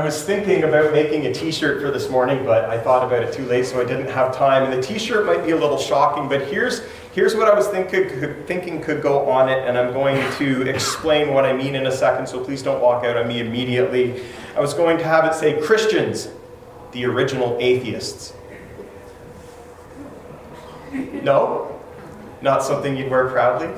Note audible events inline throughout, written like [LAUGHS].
I was thinking about making a t-shirt for this morning, but I thought about it too late, so I didn't have time. And the t-shirt might be a little shocking, but here's, here's what I was thinking could, thinking could go on it, and I'm going to explain what I mean in a second, so please don't walk out on me immediately. I was going to have it say, Christians, the original atheists. No? Not something you'd wear proudly?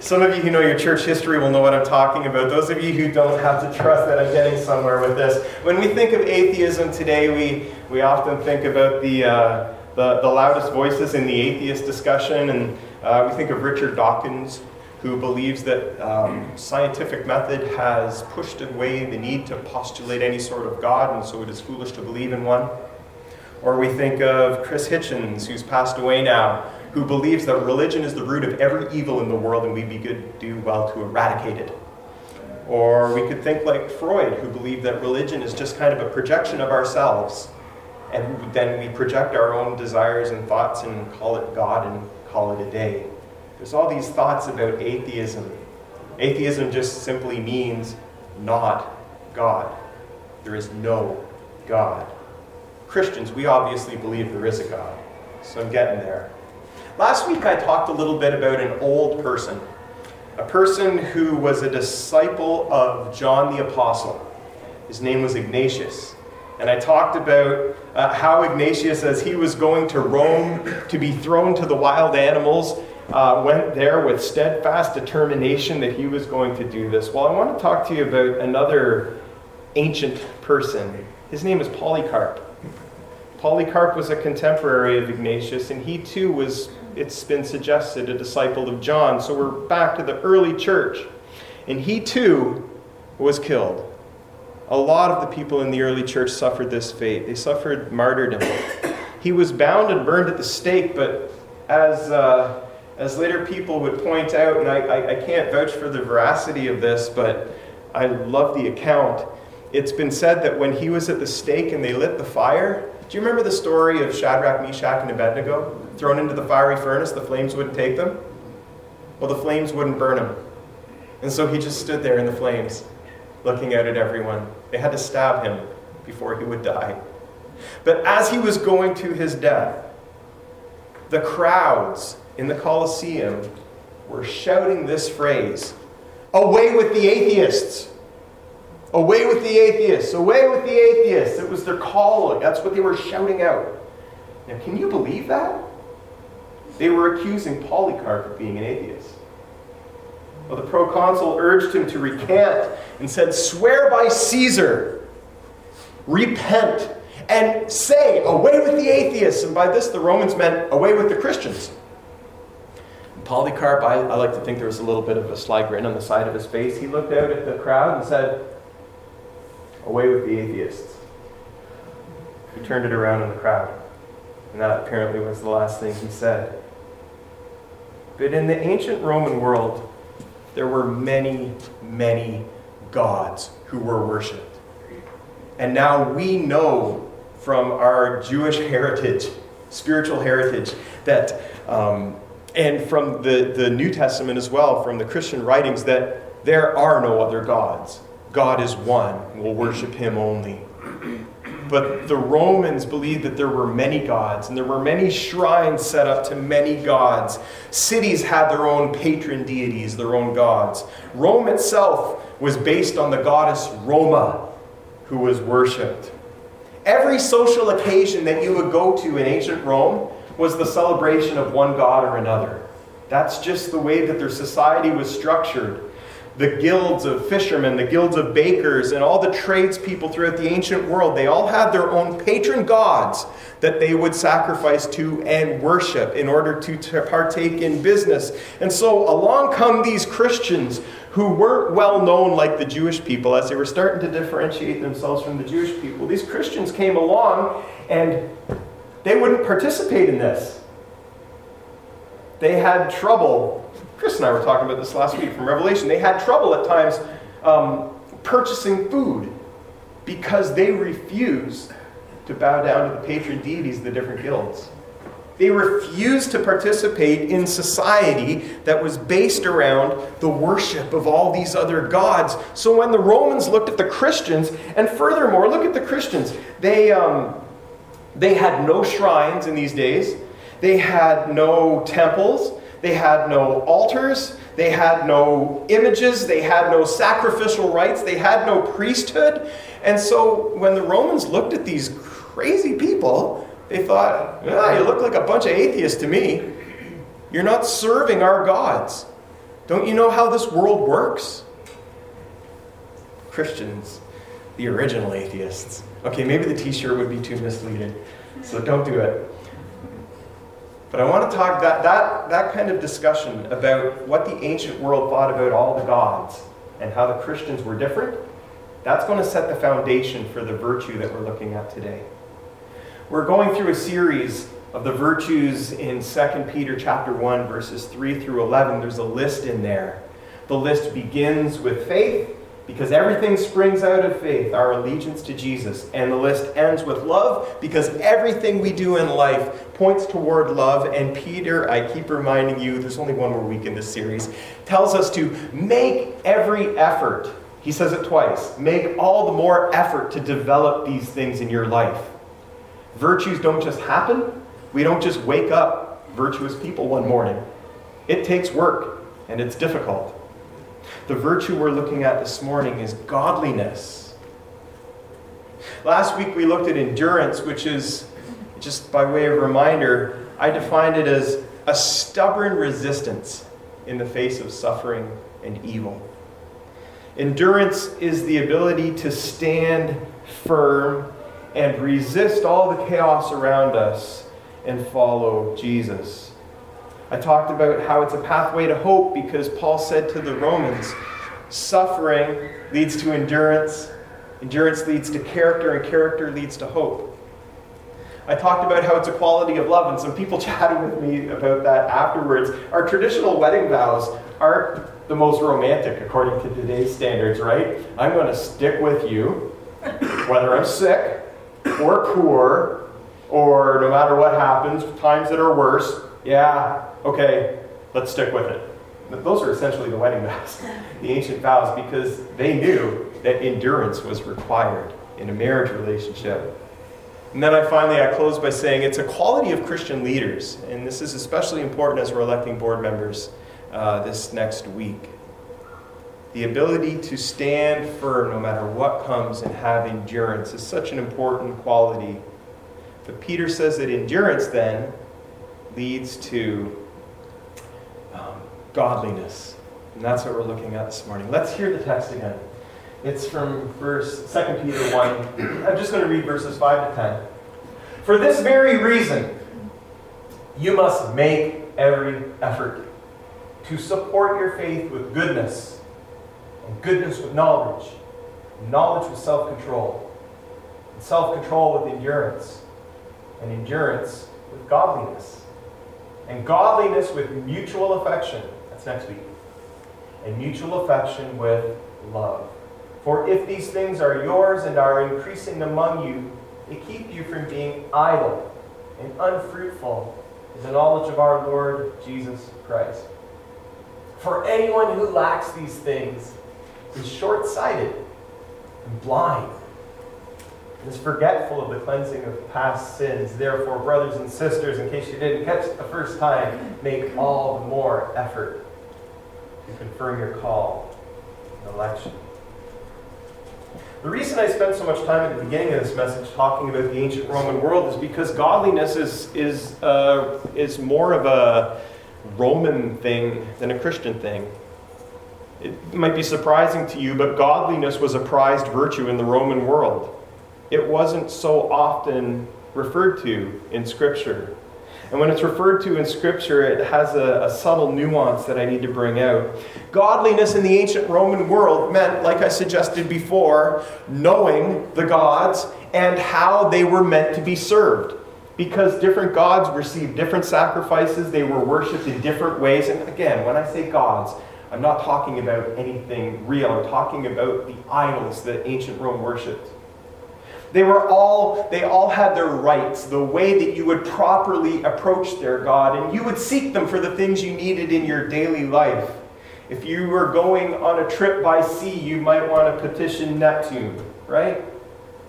Some of you who know your church history will know what I'm talking about. Those of you who don't have to trust that I'm getting somewhere with this. When we think of atheism today, we, we often think about the, uh, the, the, loudest voices in the atheist discussion, and uh, we think of Richard Dawkins, who believes that um, scientific method has pushed away the need to postulate any sort of God, and so it is foolish to believe in one. Or we think of Chris Hitchens, who's passed away now, who believes that religion is the root of every evil in the world and we'd be good, do well to eradicate it. Or we could think like Freud, who believed that religion is just kind of a projection of ourselves. And then we project our own desires and thoughts and call it God and call it a day. There's all these thoughts about atheism. Atheism just simply means not God. There is no God. Christians, we obviously believe there is a God. So I'm getting there. Last week I talked a little bit about an old person, a person who was a disciple of John the Apostle. His name was Ignatius. And I talked about uh, how Ignatius, as he was going to Rome to be thrown to the wild animals, uh, went there with steadfast determination that he was going to do this. Well, I want to talk to you about another ancient person. His name is Polycarp. Polycarp was a contemporary of Ignatius, and he too was it's been suggested, a disciple of John. So we're back to the early church. And he too was killed. A lot of the people in the early church suffered this fate. They suffered martyrdom. He was bound and burned at the stake, but as, uh, as later people would point out, and I, I, I can't vouch for the veracity of this, but I love the account. It's been said that when he was at the stake and they lit the fire, do you remember the story of Shadrach, Meshach, and Abednego? Thrown into the fiery furnace, the flames wouldn't take them? Well, the flames wouldn't burn him. And so he just stood there in the flames, looking out at everyone. They had to stab him before he would die. But as he was going to his death, the crowds in the Colosseum were shouting this phrase Away with the atheists! Away with the atheists! Away with the atheists! It was their calling. That's what they were shouting out. Now, can you believe that? They were accusing Polycarp of being an atheist. Well, the proconsul urged him to recant and said, Swear by Caesar, repent, and say, Away with the atheists. And by this, the Romans meant, Away with the Christians. Polycarp, I, I, like to think there was a little bit of a sly grin on the side of his face. He looked out at the crowd and said, Away with the atheists. He turned it around in the crowd. And that apparently was the last thing he said. But in the ancient Roman world, there were many, many gods who were worshipped. And now we know from our Jewish heritage, spiritual heritage, that, um, and from the, the New Testament as well, from the Christian writings, that there are no other gods. God is one. We'll worship him only. But the Romans believed that there were many gods, and there were many shrines set up to many gods. Cities had their own patron deities, their own gods. Rome itself was based on the goddess Roma, who was worshipped. Every social occasion that you would go to in ancient Rome was the celebration of one god or another. That's just the way that their society was structured the guilds of fishermen, the guilds of bakers, and all the tradespeople throughout the ancient world, they all had their own patron gods that they would sacrifice to and worship in order to, partake in business. And so along come these Christians who weren't well known like the Jewish people as they were starting to differentiate themselves from the Jewish people. These Christians came along and they wouldn't participate in this. They had trouble Chris and I were talking about this last week from Revelation. They had trouble at times um, purchasing food because they refused to bow down to the patron deities of the different guilds. They refused to participate in society that was based around the worship of all these other gods. So when the Romans looked at the Christians, and furthermore, look at the Christians, they, um, they had no shrines in these days, they had no temples, they had no altars, they had no images, they had no sacrificial rites, they had no priesthood. And so when the Romans looked at these crazy people, they thought, yeah, you look like a bunch of atheists to me. You're not serving our gods. Don't you know how this world works? Christians, the original atheists. Okay, maybe the t shirt would be too misleading, so don't do it. But I want to talk that, that, that kind of discussion about what the ancient world thought about all the gods and how the Christians were different. That's going to set the foundation for the virtue that we're looking at today. We're going through a series of the virtues in 2 Peter chapter 1 verses 3 through 11. There's a list in there. The list begins with faith because everything springs out of faith, our allegiance to Jesus. And the list ends with love because everything we do in life points toward love. And Peter, I keep reminding you, there's only one more week in this series, tells us to make every effort. He says it twice. Make all the more effort to develop these things in your life. Virtues don't just happen. We don't just wake up virtuous people one morning. It takes work and it's difficult. The virtue we're looking at this morning is godliness. Last week we looked at endurance, which is, just by way of reminder, I defined it as a stubborn resistance in the face of suffering and evil. Endurance is the ability to stand firm and resist all the chaos around us and follow Jesus. I talked about how it's a pathway to hope because Paul said to the Romans, suffering leads to endurance, endurance leads to character, and character leads to hope. I talked about how it's a quality of love, and some people [LAUGHS] chatted with me about that afterwards. Our traditional wedding vows aren't the most romantic according to today's standards, right? I'm going to stick with you, whether I'm sick or poor, or no matter what happens, times that are worse. Yeah, okay, let's stick with it. Those are essentially the wedding vows, [LAUGHS] the ancient vows, because they knew that endurance was required in a marriage relationship. And then I finally I close by saying it's a quality of Christian leaders, and this is especially important as we're electing board members uh, this next week. The ability to stand firm no matter what comes and have endurance is such an important quality. But Peter says that endurance then leads to godliness. And that's what we're looking at this morning. Let's hear the text again. It's from verse 2 Peter 1. I'm just going to read verses 5 to 10. For this very reason, you must make every effort to support your faith with goodness, and goodness with knowledge, and knowledge with self control, and self control with endurance, and endurance with godliness, and godliness with mutual affection. Next week. And mutual affection with love. For if these things are yours and are increasing among you, they keep you from being idle and unfruitful in the knowledge of our Lord Jesus Christ. For anyone who lacks these things is short sighted and blind and is forgetful of the cleansing of past sins. Therefore, brothers and sisters, in case you didn't catch the first time, make all the more effort confirm your call and election. The reason I spent so much time at the beginning of this message talking about the ancient Roman world is because godliness is, is, uh, is more of a Roman thing than a Christian thing. It might be surprising to you, but godliness was a prized virtue in the Roman world. It wasn't so often referred to in Scripture. And when it's referred to in Scripture, it has a, a, subtle nuance that I need to bring out. Godliness in the ancient Roman world meant, like I suggested before, knowing the gods and how they were meant to be served. Because different gods received different sacrifices, they were worshipped in different ways. And again, when I say gods, I'm not talking about anything real, I'm talking about the idols that ancient Rome worshipped. They were all, they all had their rights, the way that you would properly approach their God, and you would seek them for the things you needed in your daily life. If you were going on a trip by sea, you might want to petition Neptune, right?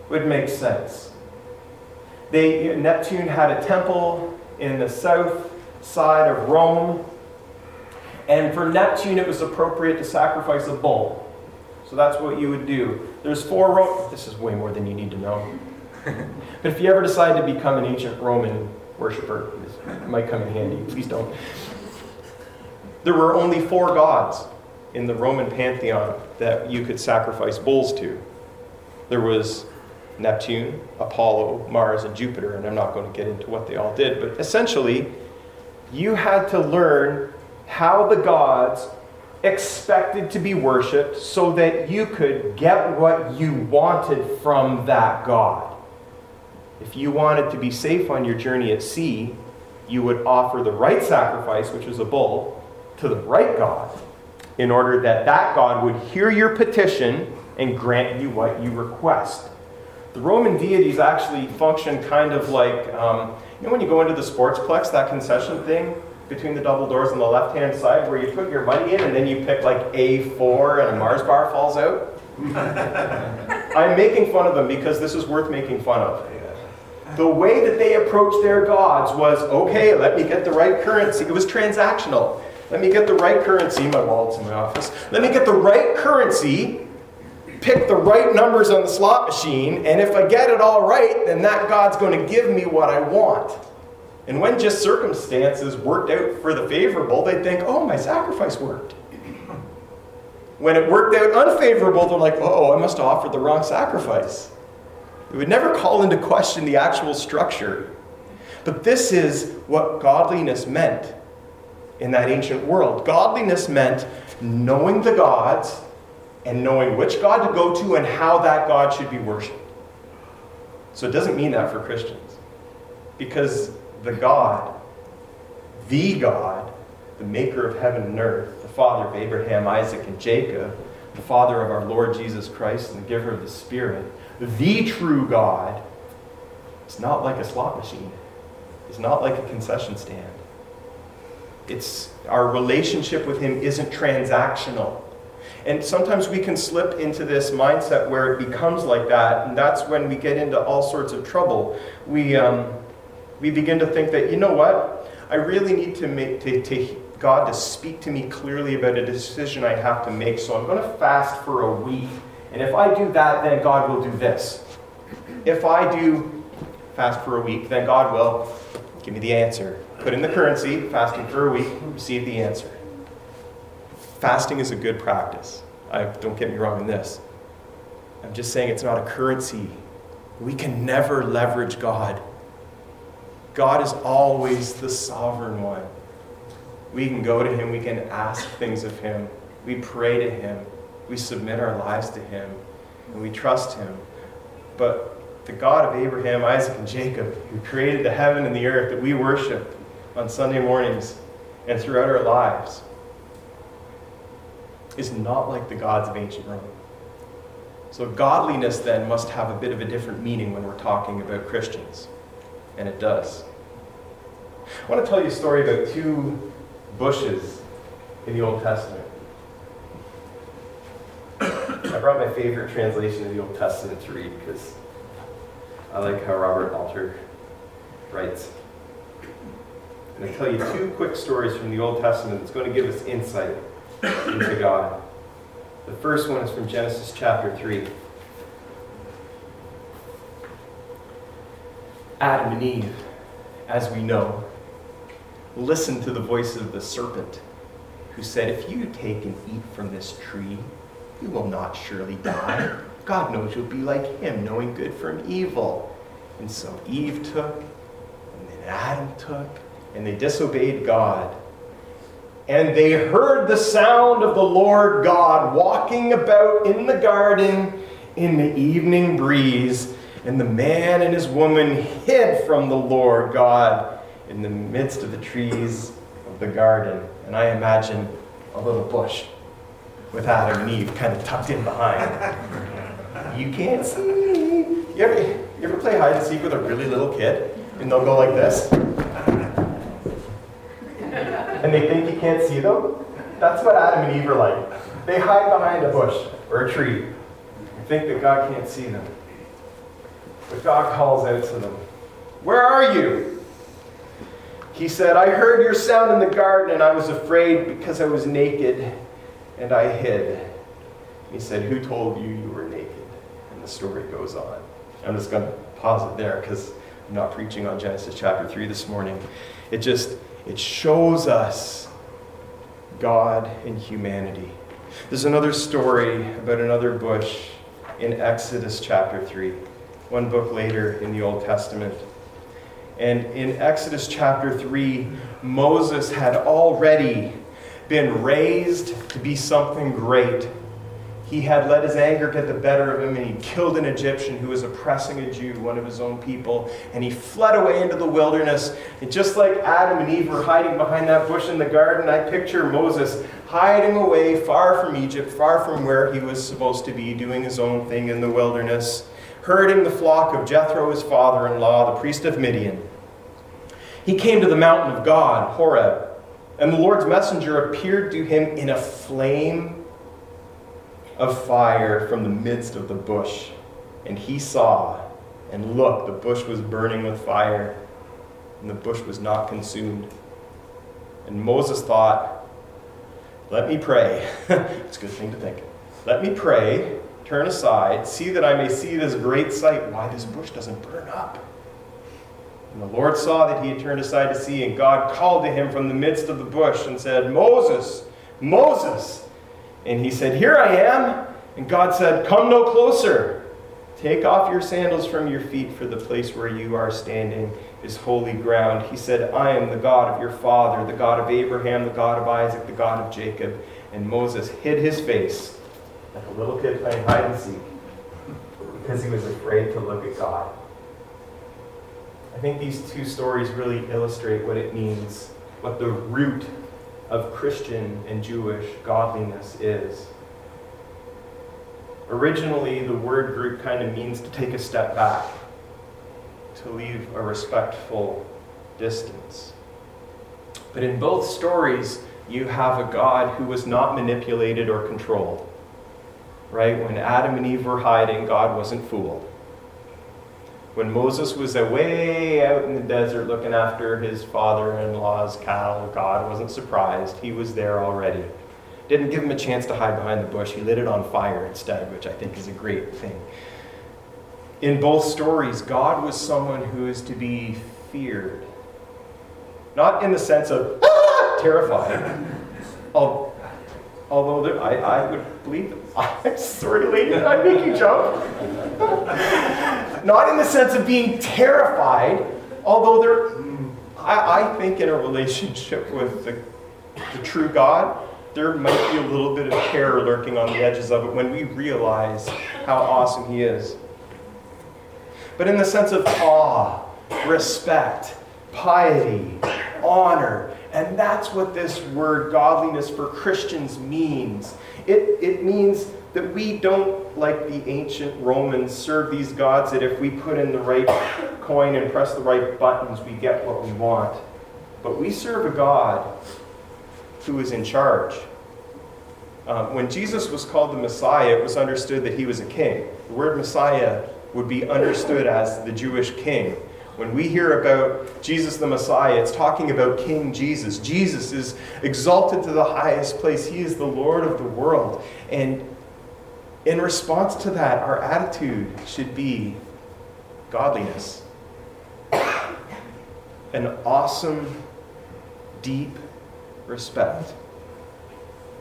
Would make sense. They, Neptune had a temple in the south side of Rome, and for Neptune it was appropriate to sacrifice a bull. So that's what you would do. There's four Ro- This is way more than you need to know. [LAUGHS] but if you ever decide to become an ancient Roman worshiper, this might come in handy. Please don't. There were only four gods in the Roman pantheon that you could sacrifice bulls to. There was Neptune, Apollo, Mars, and Jupiter, and I'm not going to get into what they all did, but essentially, you had to learn how the gods expected to be worshiped so that you could get what you wanted from that God. If you wanted to be safe on your journey at sea, you would offer the right sacrifice, which was a bull, to the right God in order that that God would hear your petition and grant you what you request. The Roman deities actually function kind of like, um, you know, when you go into the sportsplex, that concession thing between the double doors on the left hand side where you put your money in and then you pick like A4 and a Mars bar falls out? [LAUGHS] I'm making fun of them because this is worth making fun of. The way that they approached their gods was okay, let me get the right currency. It was transactional. Let me get the right currency. My wallet's in my office. Let me get the right currency, pick the right numbers on the slot machine, and if I get it all right, then that God's going to give me what I want. And when just circumstances worked out for the favorable, they'd think, oh, my sacrifice worked. When it worked out unfavorable, they're like, oh, I must have offered the wrong sacrifice. They would never call into question the actual structure. But this is what godliness meant in that ancient world. Godliness meant knowing the gods and knowing which God to go to and how that God should be worshiped. So it doesn't mean that for Christians. Because the God, the God, the maker of heaven and earth, the Father of Abraham, Isaac, and Jacob, the Father of our Lord Jesus Christ, and the giver of the Spirit, the true God, is not like a slot machine. It's not like a concession stand. It's our relationship with him isn't transactional. And sometimes we can slip into this mindset where it becomes like that, and that's when we get into all sorts of trouble. We, um, we begin to think that, you know what? I really need to make to, to God to speak to me clearly about a decision I have to make. So I'm going to fast for a week. And if I do that, then God will do this. If I do fast for a week, then God will give me the answer. Put in the currency, fasting for a week, receive the answer. Fasting is a good practice. I, don't get me wrong in this. I'm just saying it's not a currency. We can never leverage God. God is always the sovereign one. We can go to Him, we can ask things of Him, we pray to Him, we submit our lives to Him, and we trust Him. But the God of Abraham, Isaac, and Jacob, who created the heaven and the earth that we worship on Sunday mornings and throughout our lives, is not like the gods of ancient Rome. So, godliness then must have a bit of a different meaning when we're talking about Christians. And it does. I want to tell you a story about two bushes in the Old Testament. I brought my favorite translation of the Old Testament to read because I like how Robert Alter writes. And I tell you two quick stories from the Old Testament that's going to give us insight into God. The first one is from Genesis chapter 3. Adam and Eve, as we know, listened to the voice of the serpent, who said, If you take and eat from this tree, you will not surely die. God knows you'll be like him, knowing good from evil. And so Eve took, and then Adam took, and they disobeyed God. And they heard the sound of the Lord God walking about in the garden in the evening breeze. And the man and his woman hid from the Lord God in the midst of the trees of the garden. And I imagine a little bush with Adam and Eve kind of tucked in behind. You can't see. You ever, you ever play hide and seek with a really little kid? And they'll go like this? And they think you can't see them? That's what Adam and Eve are like. They hide behind a bush or a tree and think that God can't see them. But God calls out to them, Where are you? He said, I heard your sound in the garden and I was afraid because I was naked and I hid. He said, Who told you you were naked? And the story goes on. I'm just going to pause it there because I'm not preaching on Genesis chapter 3 this morning. It just it shows us God and humanity. There's another story about another bush in Exodus chapter 3, one book later in the Old Testament. And in Exodus chapter 3, Moses had already been raised to be something great he had let his anger get the better of him and he killed an Egyptian who was oppressing a Jew, one of his own people, and he fled away into the wilderness. And just like Adam and Eve were hiding behind that bush in the garden, I picture Moses hiding away far from Egypt, far from where he was supposed to be, doing his own thing in the wilderness, herding the flock of Jethro, his father in law, the priest of Midian. He came to the mountain of God, Horeb, and the Lord's messenger appeared to him in a flame of fire from the midst of the bush. And he saw, and look, the bush was burning with fire, and the bush was not consumed. And Moses thought, Let me pray. [LAUGHS] it's a good thing to think. Let me pray, turn aside, see that I may see this great sight, why this bush doesn't burn up. And the Lord saw that he had turned aside to see, and God called to him from the midst of the bush and said, Moses, Moses. And he said, Here I am. And God said, Come no closer. Take off your sandals from your feet, for the place where you are standing is holy ground. He said, I am the God of your father, the God of Abraham, the God of Isaac, the God of Jacob. And Moses hid his face like a little kid playing hide and seek because he was afraid to look at God. I think these two stories really illustrate what it means, what the root of Christian and Jewish godliness is. Originally, the word group kind of means to take a step back, to leave a respectful distance. But in both stories, you have a God who was not manipulated or controlled. Right? When Adam and Eve were hiding, God wasn't fooled. When Moses was away out in the desert looking after his father in law's cattle, God wasn't surprised. He was there already. Didn't give him a chance to hide behind the bush. He lit it on fire instead, which I think is a great thing. In both stories, God was someone who is to be feared. Not in the sense of [LAUGHS] ah, terrified, although there, I, I would believe I'm sorry, lady, I make you jump? Not in the sense of being terrified, although there, mm, I, I think in a relationship with the, the true God, there might be a little bit of terror lurking on the edges of it when we realize how awesome He is. But in the sense of awe, respect, piety, honor, and that's what this word godliness for Christians means. It, it means that we don't, like the ancient Romans, serve these gods that if we put in the right coin and press the right buttons, we get what we want. But we serve a God who is in charge. Um, when Jesus was called the Messiah, it was understood that he was a king. The word Messiah would be understood as the Jewish king. When we hear about Jesus the Messiah, it's talking about King Jesus. Jesus is exalted to the highest place, he is the Lord of the world. And in response to that, our attitude should be godliness. An awesome, deep respect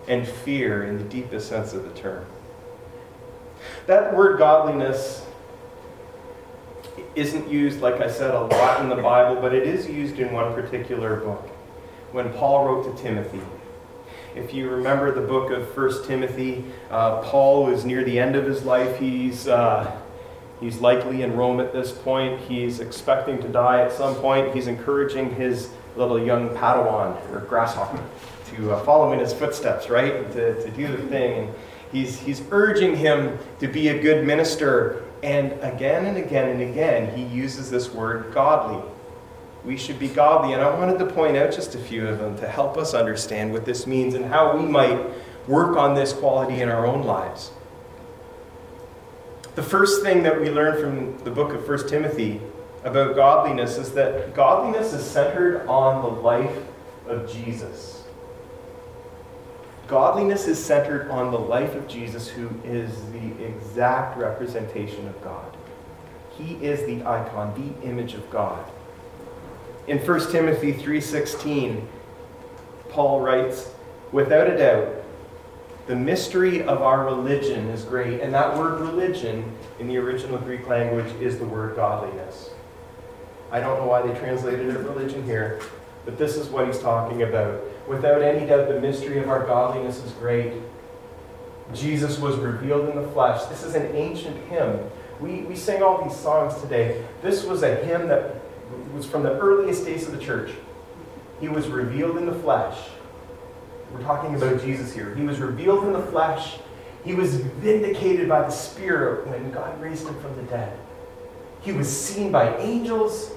and fear in the deepest sense of the term. That word godliness isn't used, like I said, a lot in the Bible, but it is used in one particular book when Paul wrote to Timothy. If you remember the book of First Timothy, uh, Paul is near the end of his life. He's, uh, he's likely in Rome at this point. He's expecting to die at some point. He's encouraging his little young Padawan, or grasshopper, to uh, follow in his footsteps, right? To, to do the thing. And he's, he's urging him to be a good minister And again and again and again, he uses this word godly. We should be godly. And I wanted to point out just a few of them to help us understand what this means and how we might work on this quality in our own lives. The first thing that we learn from the book of 1 Timothy about godliness is that godliness is centered on the life of Jesus. Godliness is centered on the life of Jesus, who is the exact representation of God. He is the icon, the image of God. In 1 Timothy 3:16, Paul writes, "Without a doubt, the mystery of our religion is great." And that word religion in the original Greek language is the word godliness. I don't know why they translated it religion here, but this is what he's talking about. Without any doubt, the mystery of our godliness is great. Jesus was revealed in the flesh. This is an ancient hymn. We, we sing all these songs today. This was a hymn that was from the earliest days of the church. He was revealed in the flesh. We're talking about Jesus here. He was revealed in the flesh. He was vindicated by the Spirit when God raised him from the dead. He was seen by angels.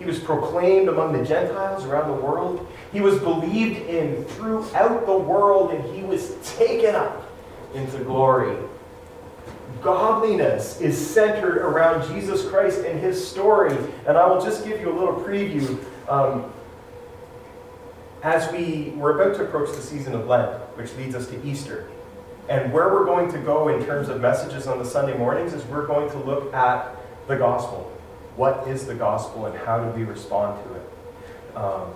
He was proclaimed among the Gentiles around the world. He was believed in throughout the world, and he was taken up into glory. Godliness is centered around Jesus Christ and his story. And I will just give you a little preview. Um, as we, we're about to approach the season of Lent, which leads us to Easter. And where we're going to go in terms of messages on the Sunday mornings is we're going to look at the gospel what is the gospel and how do we respond to it? Um,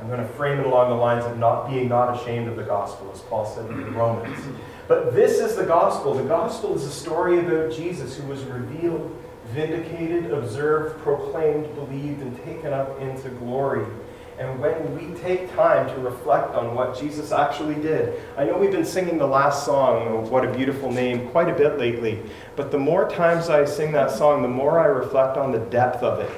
I'm going to frame it along the lines of not being not ashamed of the gospel, as Paul said in Romans. But this is the gospel. The gospel is a story about Jesus who was revealed, vindicated, observed, proclaimed, believed, and taken up into glory. And when we take time to reflect on what Jesus actually did, I know we've been singing the last song, What a Beautiful Name, quite a bit lately, but the more times I sing that song, the more I reflect on the depth of it.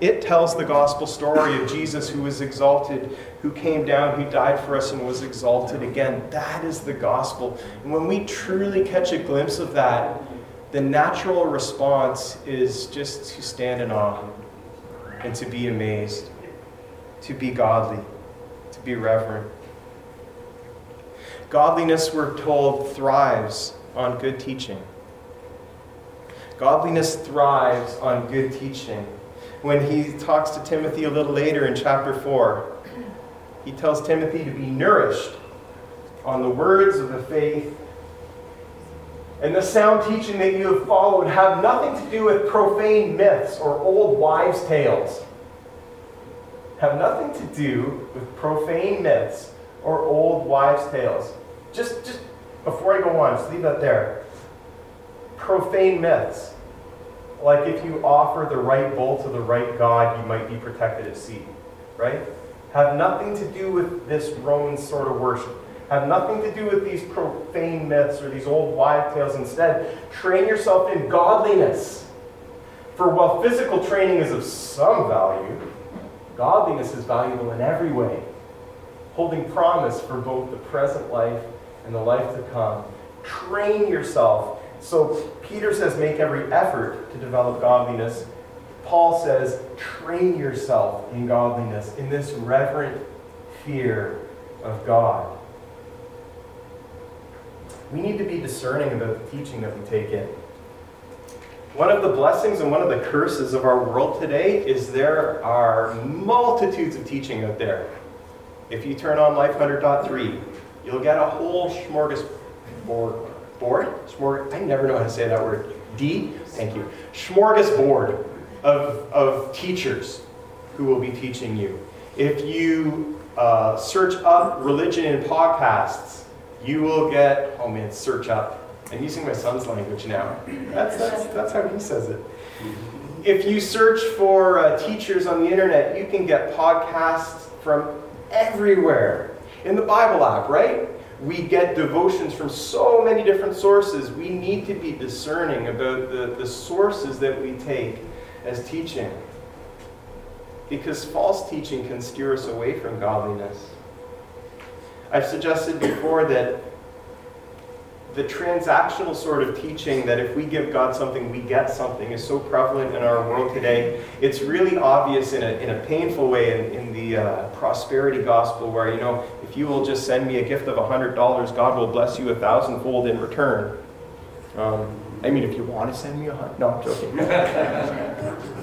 It tells the gospel story of Jesus who was exalted, who came down, who died for us, and was exalted again. That is the gospel. And when we truly catch a glimpse of that, the natural response is just to stand in awe and to be amazed to be godly, to be reverent. Godliness, we're told, thrives on good teaching. Godliness thrives on good teaching. When he talks to Timothy a little later in chapter 4, he tells Timothy to be nourished on the words of the faith. And the sound teaching that you have followed have nothing to do with profane myths or old wives' tales have nothing to do with profane myths or old wives' tales. Just, just before I go on, just leave that there. Profane myths. Like if you offer the right bull to the right God, you might be protected at sea. Right? Have nothing to do with this Roman sort of worship. Have nothing to do with these profane myths or these old wives' tales. Instead, train yourself in godliness. For while physical training is of some value, Godliness is valuable in every way, holding promise for both the present life and the life to come. Train yourself. So Peter says, make every effort to develop godliness. Paul says, train yourself in godliness, in this reverent fear of God. We need to be discerning about the teaching that we take in. One of the blessings and one of the curses of our world today is there are multitudes of teaching out there. If you turn on Life 100.3, you'll get a whole smorgasbord. Board? Smorg- I never know how to say that word. D? Thank you. Smorgasbord of, of teachers who will be teaching you. If you uh, search up religion in podcasts, you will get, oh man, search up I'm using my son's language now. That's, that's, that's how he says it. If you search for uh, teachers on the internet, you can get podcasts from everywhere. In the Bible app, right? We get devotions from so many different sources. We need to be discerning about the, the sources that we take as teaching. Because false teaching can steer us away from godliness. I've suggested before that the transactional sort of teaching that if we give God something, we get something is so prevalent in our world today. It's really obvious in a, in a painful way in, in the uh, prosperity gospel, where, you know, if you will just send me a gift of $100, God will bless you a thousandfold in return. Um, I mean, if you want to send me a hundred, no, I'm joking. [LAUGHS]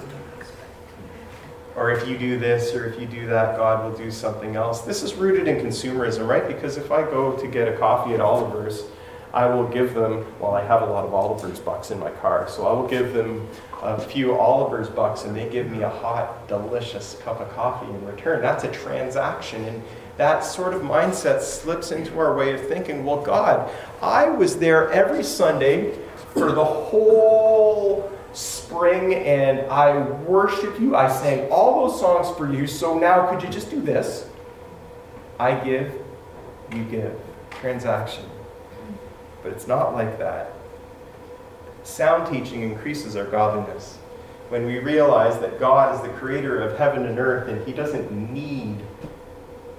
or if you do this or if you do that, God will do something else. This is rooted in consumerism, right? Because if I go to get a coffee at Oliver's, I will give them, well, I have a lot of Oliver's bucks in my car, so I will give them a few Oliver's bucks and they give me a hot, delicious cup of coffee in return. That's a transaction. And that sort of mindset slips into our way of thinking, well, God, I was there every Sunday for the whole spring and I worship you. I sang all those songs for you, so now could you just do this? I give, you give. Transaction. But it's not like that. Sound teaching increases our godliness. When we realize that God is the creator of heaven and earth and He doesn't need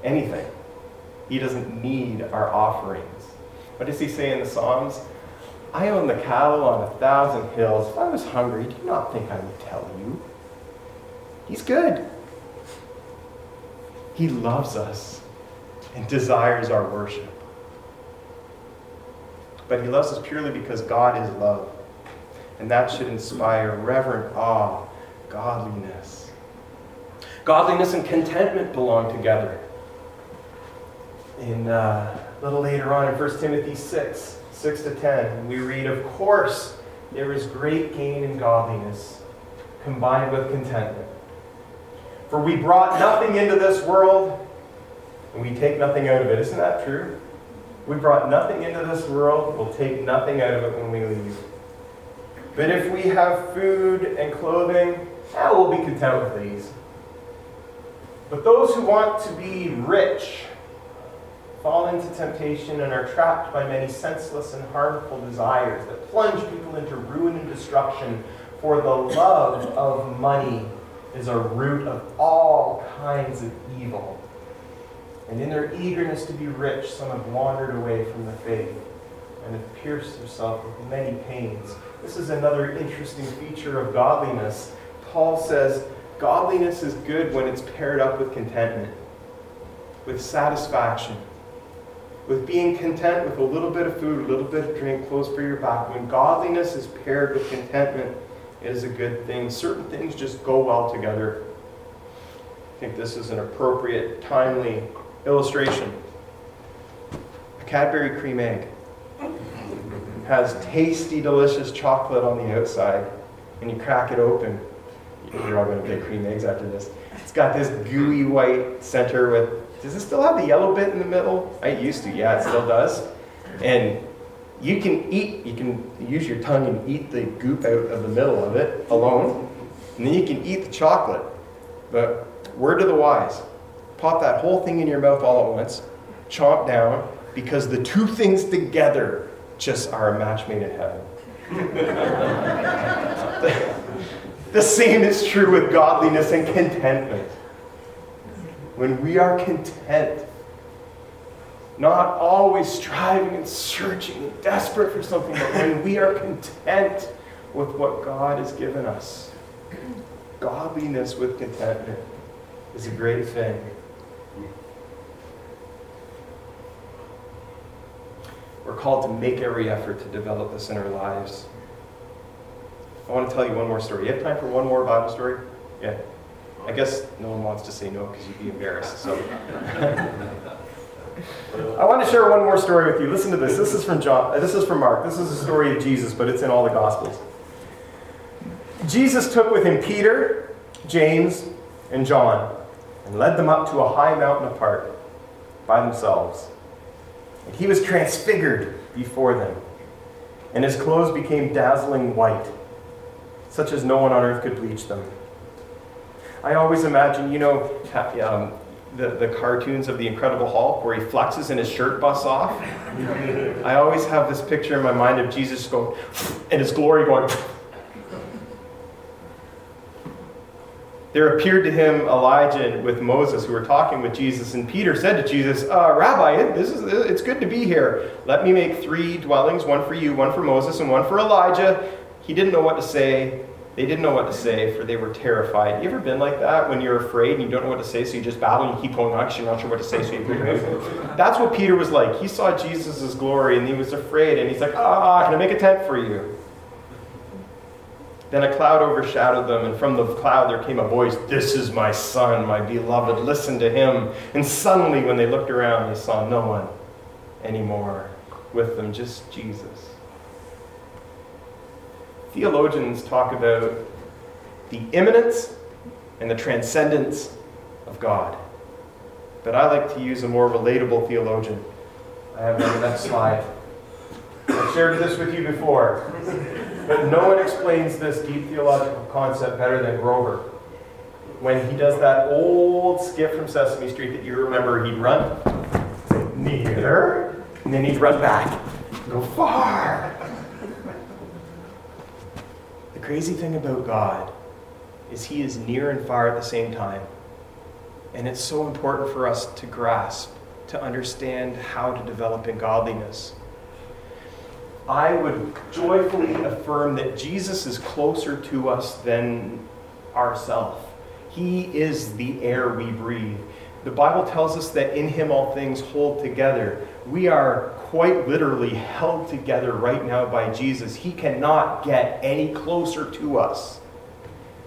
anything, He doesn't need our offerings. What does He say in the Psalms? I own the cattle on a thousand hills. If I was hungry, do you not think I would tell you? He's good. He loves us and desires our worship but he loves us purely because God is love. And that should inspire reverent awe, godliness. Godliness and contentment belong together. In uh, a little later on in 1 Timothy 6, 6 to 10, we read, Of course, there is great gain in godliness combined with contentment. For we brought nothing into this world, and we take nothing out of it. Isn't that true? We brought nothing into this world, we'll take nothing out of it when we leave. But if we have food and clothing, eh, we'll be content with these. But those who want to be rich fall into temptation and are trapped by many senseless and harmful desires that plunge people into ruin and destruction. For the love of money is a root of all kinds of evil. And in their eagerness to be rich, some have wandered away from the faith and have pierced themselves with many pains. This is another interesting feature of godliness. Paul says godliness is good when it's paired up with contentment, with satisfaction, with being content with a little bit of food, a little bit of drink, clothes for your back. When godliness is paired with contentment, it is a good thing. Certain things just go well together. I think this is an appropriate, timely Illustration A Cadbury cream egg has tasty, delicious chocolate on the outside. and you crack it open, you're all going to get cream eggs after this. It's got this gooey white center with. Does it still have the yellow bit in the middle? I used to, yeah, it still does. And you can eat, you can use your tongue and eat the goop out of the middle of it alone. And then you can eat the chocolate. But word to the wise pop that whole thing in your mouth all at once, chomp down, because the two things together just are a match made in heaven. the, [LAUGHS] the same is true with godliness and contentment. When we are content, not always striving and searching and desperate for something, but when we are content with what God has given us, godliness with contentment is a great thing. We're called to make every effort to develop this in our lives. I want to tell you one more story. You have time for one more Bible story? Yeah. I guess no one wants to say no because you'd be embarrassed. So [LAUGHS] I want to share one more story with you. Listen to this. This is from John. Uh, this is from Mark. This is a story of Jesus, but it's in all the Gospels. Jesus took with him Peter, James, and John and led them up to a high mountain apart by themselves. And he was transfigured before them, and his clothes became dazzling white, such as no one on earth could bleach them. I always imagine, you know, um, the, the cartoons of the Incredible Hulk where he flexes and his shirt busts off. [LAUGHS] I always have this picture in my mind of Jesus going, and his glory going. There appeared to him Elijah with Moses who were talking with Jesus, and Peter said to Jesus, uh, Rabbi, this is, it's good to be here. Let me make three dwellings one for you, one for Moses, and one for Elijah. He didn't know what to say. They didn't know what to say, for they were terrified. You ever been like that when you're afraid and you don't know what to say, so you just babble and you keep going on because you're not sure what to say, so you. That's what Peter was like. He saw Jesus' glory and he was afraid, and he's like, Ah, can I make a tent for you? Then a cloud overshadowed them, and from the cloud there came a voice This is my son, my beloved. Listen to him. And suddenly, when they looked around, they saw no one anymore with them, just Jesus. Theologians talk about the immanence and the transcendence of God. But I like to use a more relatable theologian. I have on the next slide. I've shared this with you before. But no one explains this deep theological concept better than Grover. When he does that old skit from Sesame Street that you remember, he'd run, near, and then he'd run back, go far. The crazy thing about God is he is near and far at the same time. And it's so important for us to grasp, to understand how to develop in godliness. I would joyfully affirm that Jesus is closer to us than ourself. He is the air we breathe. The Bible tells us that in him all things hold together. We are quite literally held together right now by Jesus. He cannot get any closer to us.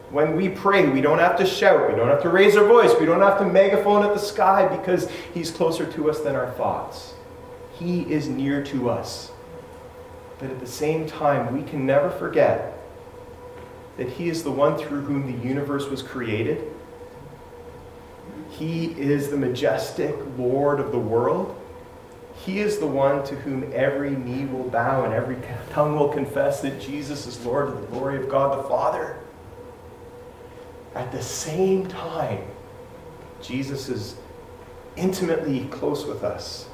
When we pray, we don't have to shout, we don't have to raise our voice, we don't have to megaphone at the sky because he's closer to us than our thoughts. He is near to us. But at the same time, we can never forget that He is the one through whom the universe was created. He is the majestic Lord of the world. He is the one to whom every knee will bow and every [LAUGHS] tongue will confess that Jesus is Lord to the glory of God the Father. At the same time, Jesus is intimately close with us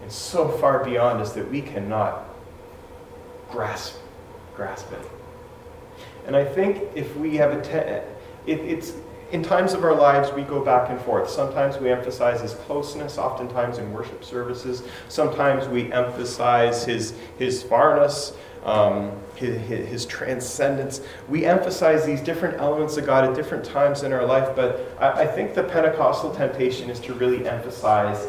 and so far beyond us that we cannot grasp, grasp it. And I think if we have a, te- it, it's in times of our lives we go back and forth. Sometimes we emphasize his closeness, oftentimes in worship services. Sometimes we emphasize his his farness, um, his, his, transcendence. We emphasize these different elements of God at different times in our life. But I, I think the Pentecostal temptation is to really emphasize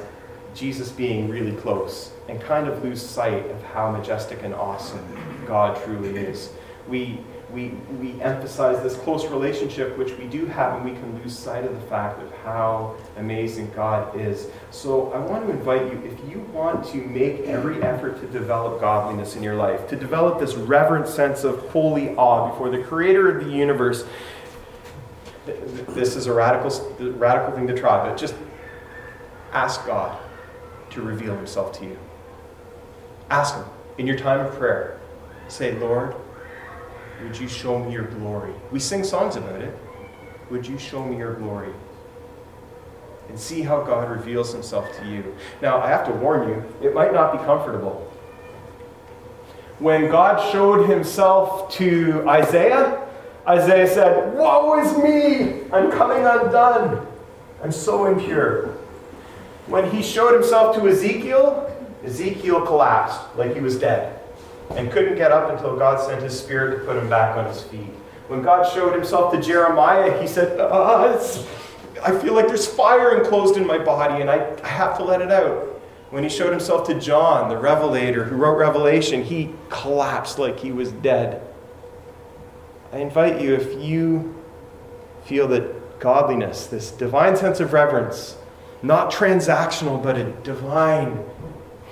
Jesus being really close and kind of lose sight of how majestic and awesome God truly is. We, we, we emphasize this close relationship, which we do have, and we can lose sight of the fact of how amazing God is. So I want to invite you, if you want to make every effort to develop godliness in your life, to develop this reverent sense of holy awe before the creator of the universe, this is a radical, radical thing to try, but just ask God to reveal himself to you. Ask Him in your time of prayer. Say, Lord, would you show me your glory? We sing songs about it. Would you show me your glory? And see how God reveals himself to you. Now, I have to warn you, it might not be comfortable. When God showed himself to Isaiah, Isaiah said, Woe is me! I'm coming undone. I'm so impure. When he showed himself to Ezekiel, Ezekiel collapsed like he was dead and couldn't get up until God sent his spirit to put him back on his feet. When God showed himself to Jeremiah, he said, uh, I feel like there's fire enclosed in my body and I, I have to let it out. When he showed himself to John, the revelator who wrote Revelation, he collapsed like he was dead. I invite you, if you feel that godliness, this divine sense of reverence, not transactional, but a divine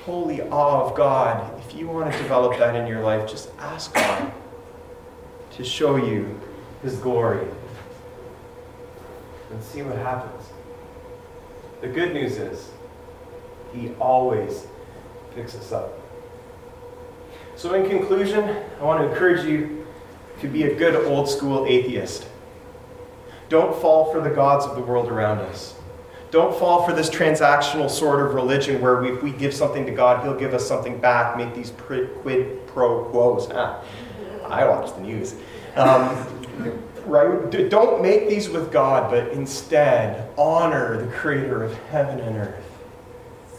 holy awe of God, if you want to develop that in your life, just ask God to show you His glory and see what happens. The good news is, He always picks us up. So, in conclusion, I want to encourage you to be a good old school atheist. Don't fall for the gods of the world around us. Don't fall for this transactional sort of religion where we, if we give something to God, He'll give us something back, make these quid pro quos. Ah, I watch the news. Um, right? D- Don't make these with God, but instead honor the creator of heaven and earth,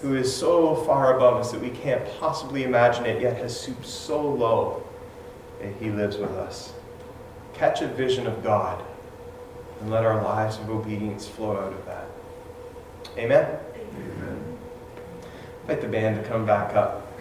who is so far above us that we can't possibly imagine it, yet has stooped so low that he lives with us. Catch a vision of God and let our lives of obedience flow out of that. Amen? Invite the band to come back up.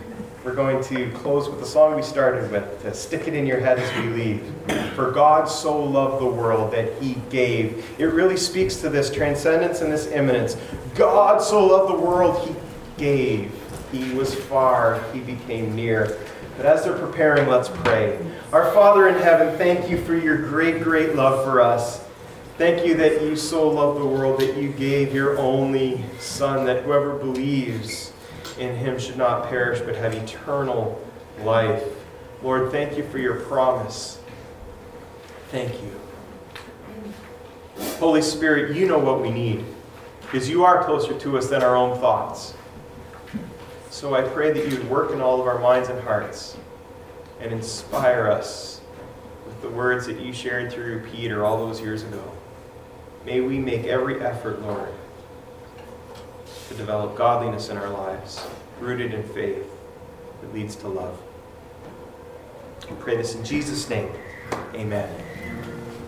We're going to close with the song we started with, to stick it in your head as we leave. For God so loved the world that he gave. It really speaks to this transcendence and this immanence. God so loved the world, he gave. He was far, he became near. But as they're preparing, let's pray. Our Father in heaven, thank you for your great, great love for us. Thank you that you so loved the world that you gave your only Son, that whoever believes in him should not perish but have eternal life. Lord, thank you for your promise. Thank you. Holy Spirit, you know what we need because you are closer to us than our own thoughts. So I pray that you would work in all of our minds and hearts and inspire us with the words that you shared through Peter all those years ago. May we make every effort, Lord, to develop godliness in our lives, rooted in faith that leads to love. We pray this in Jesus' name. Amen.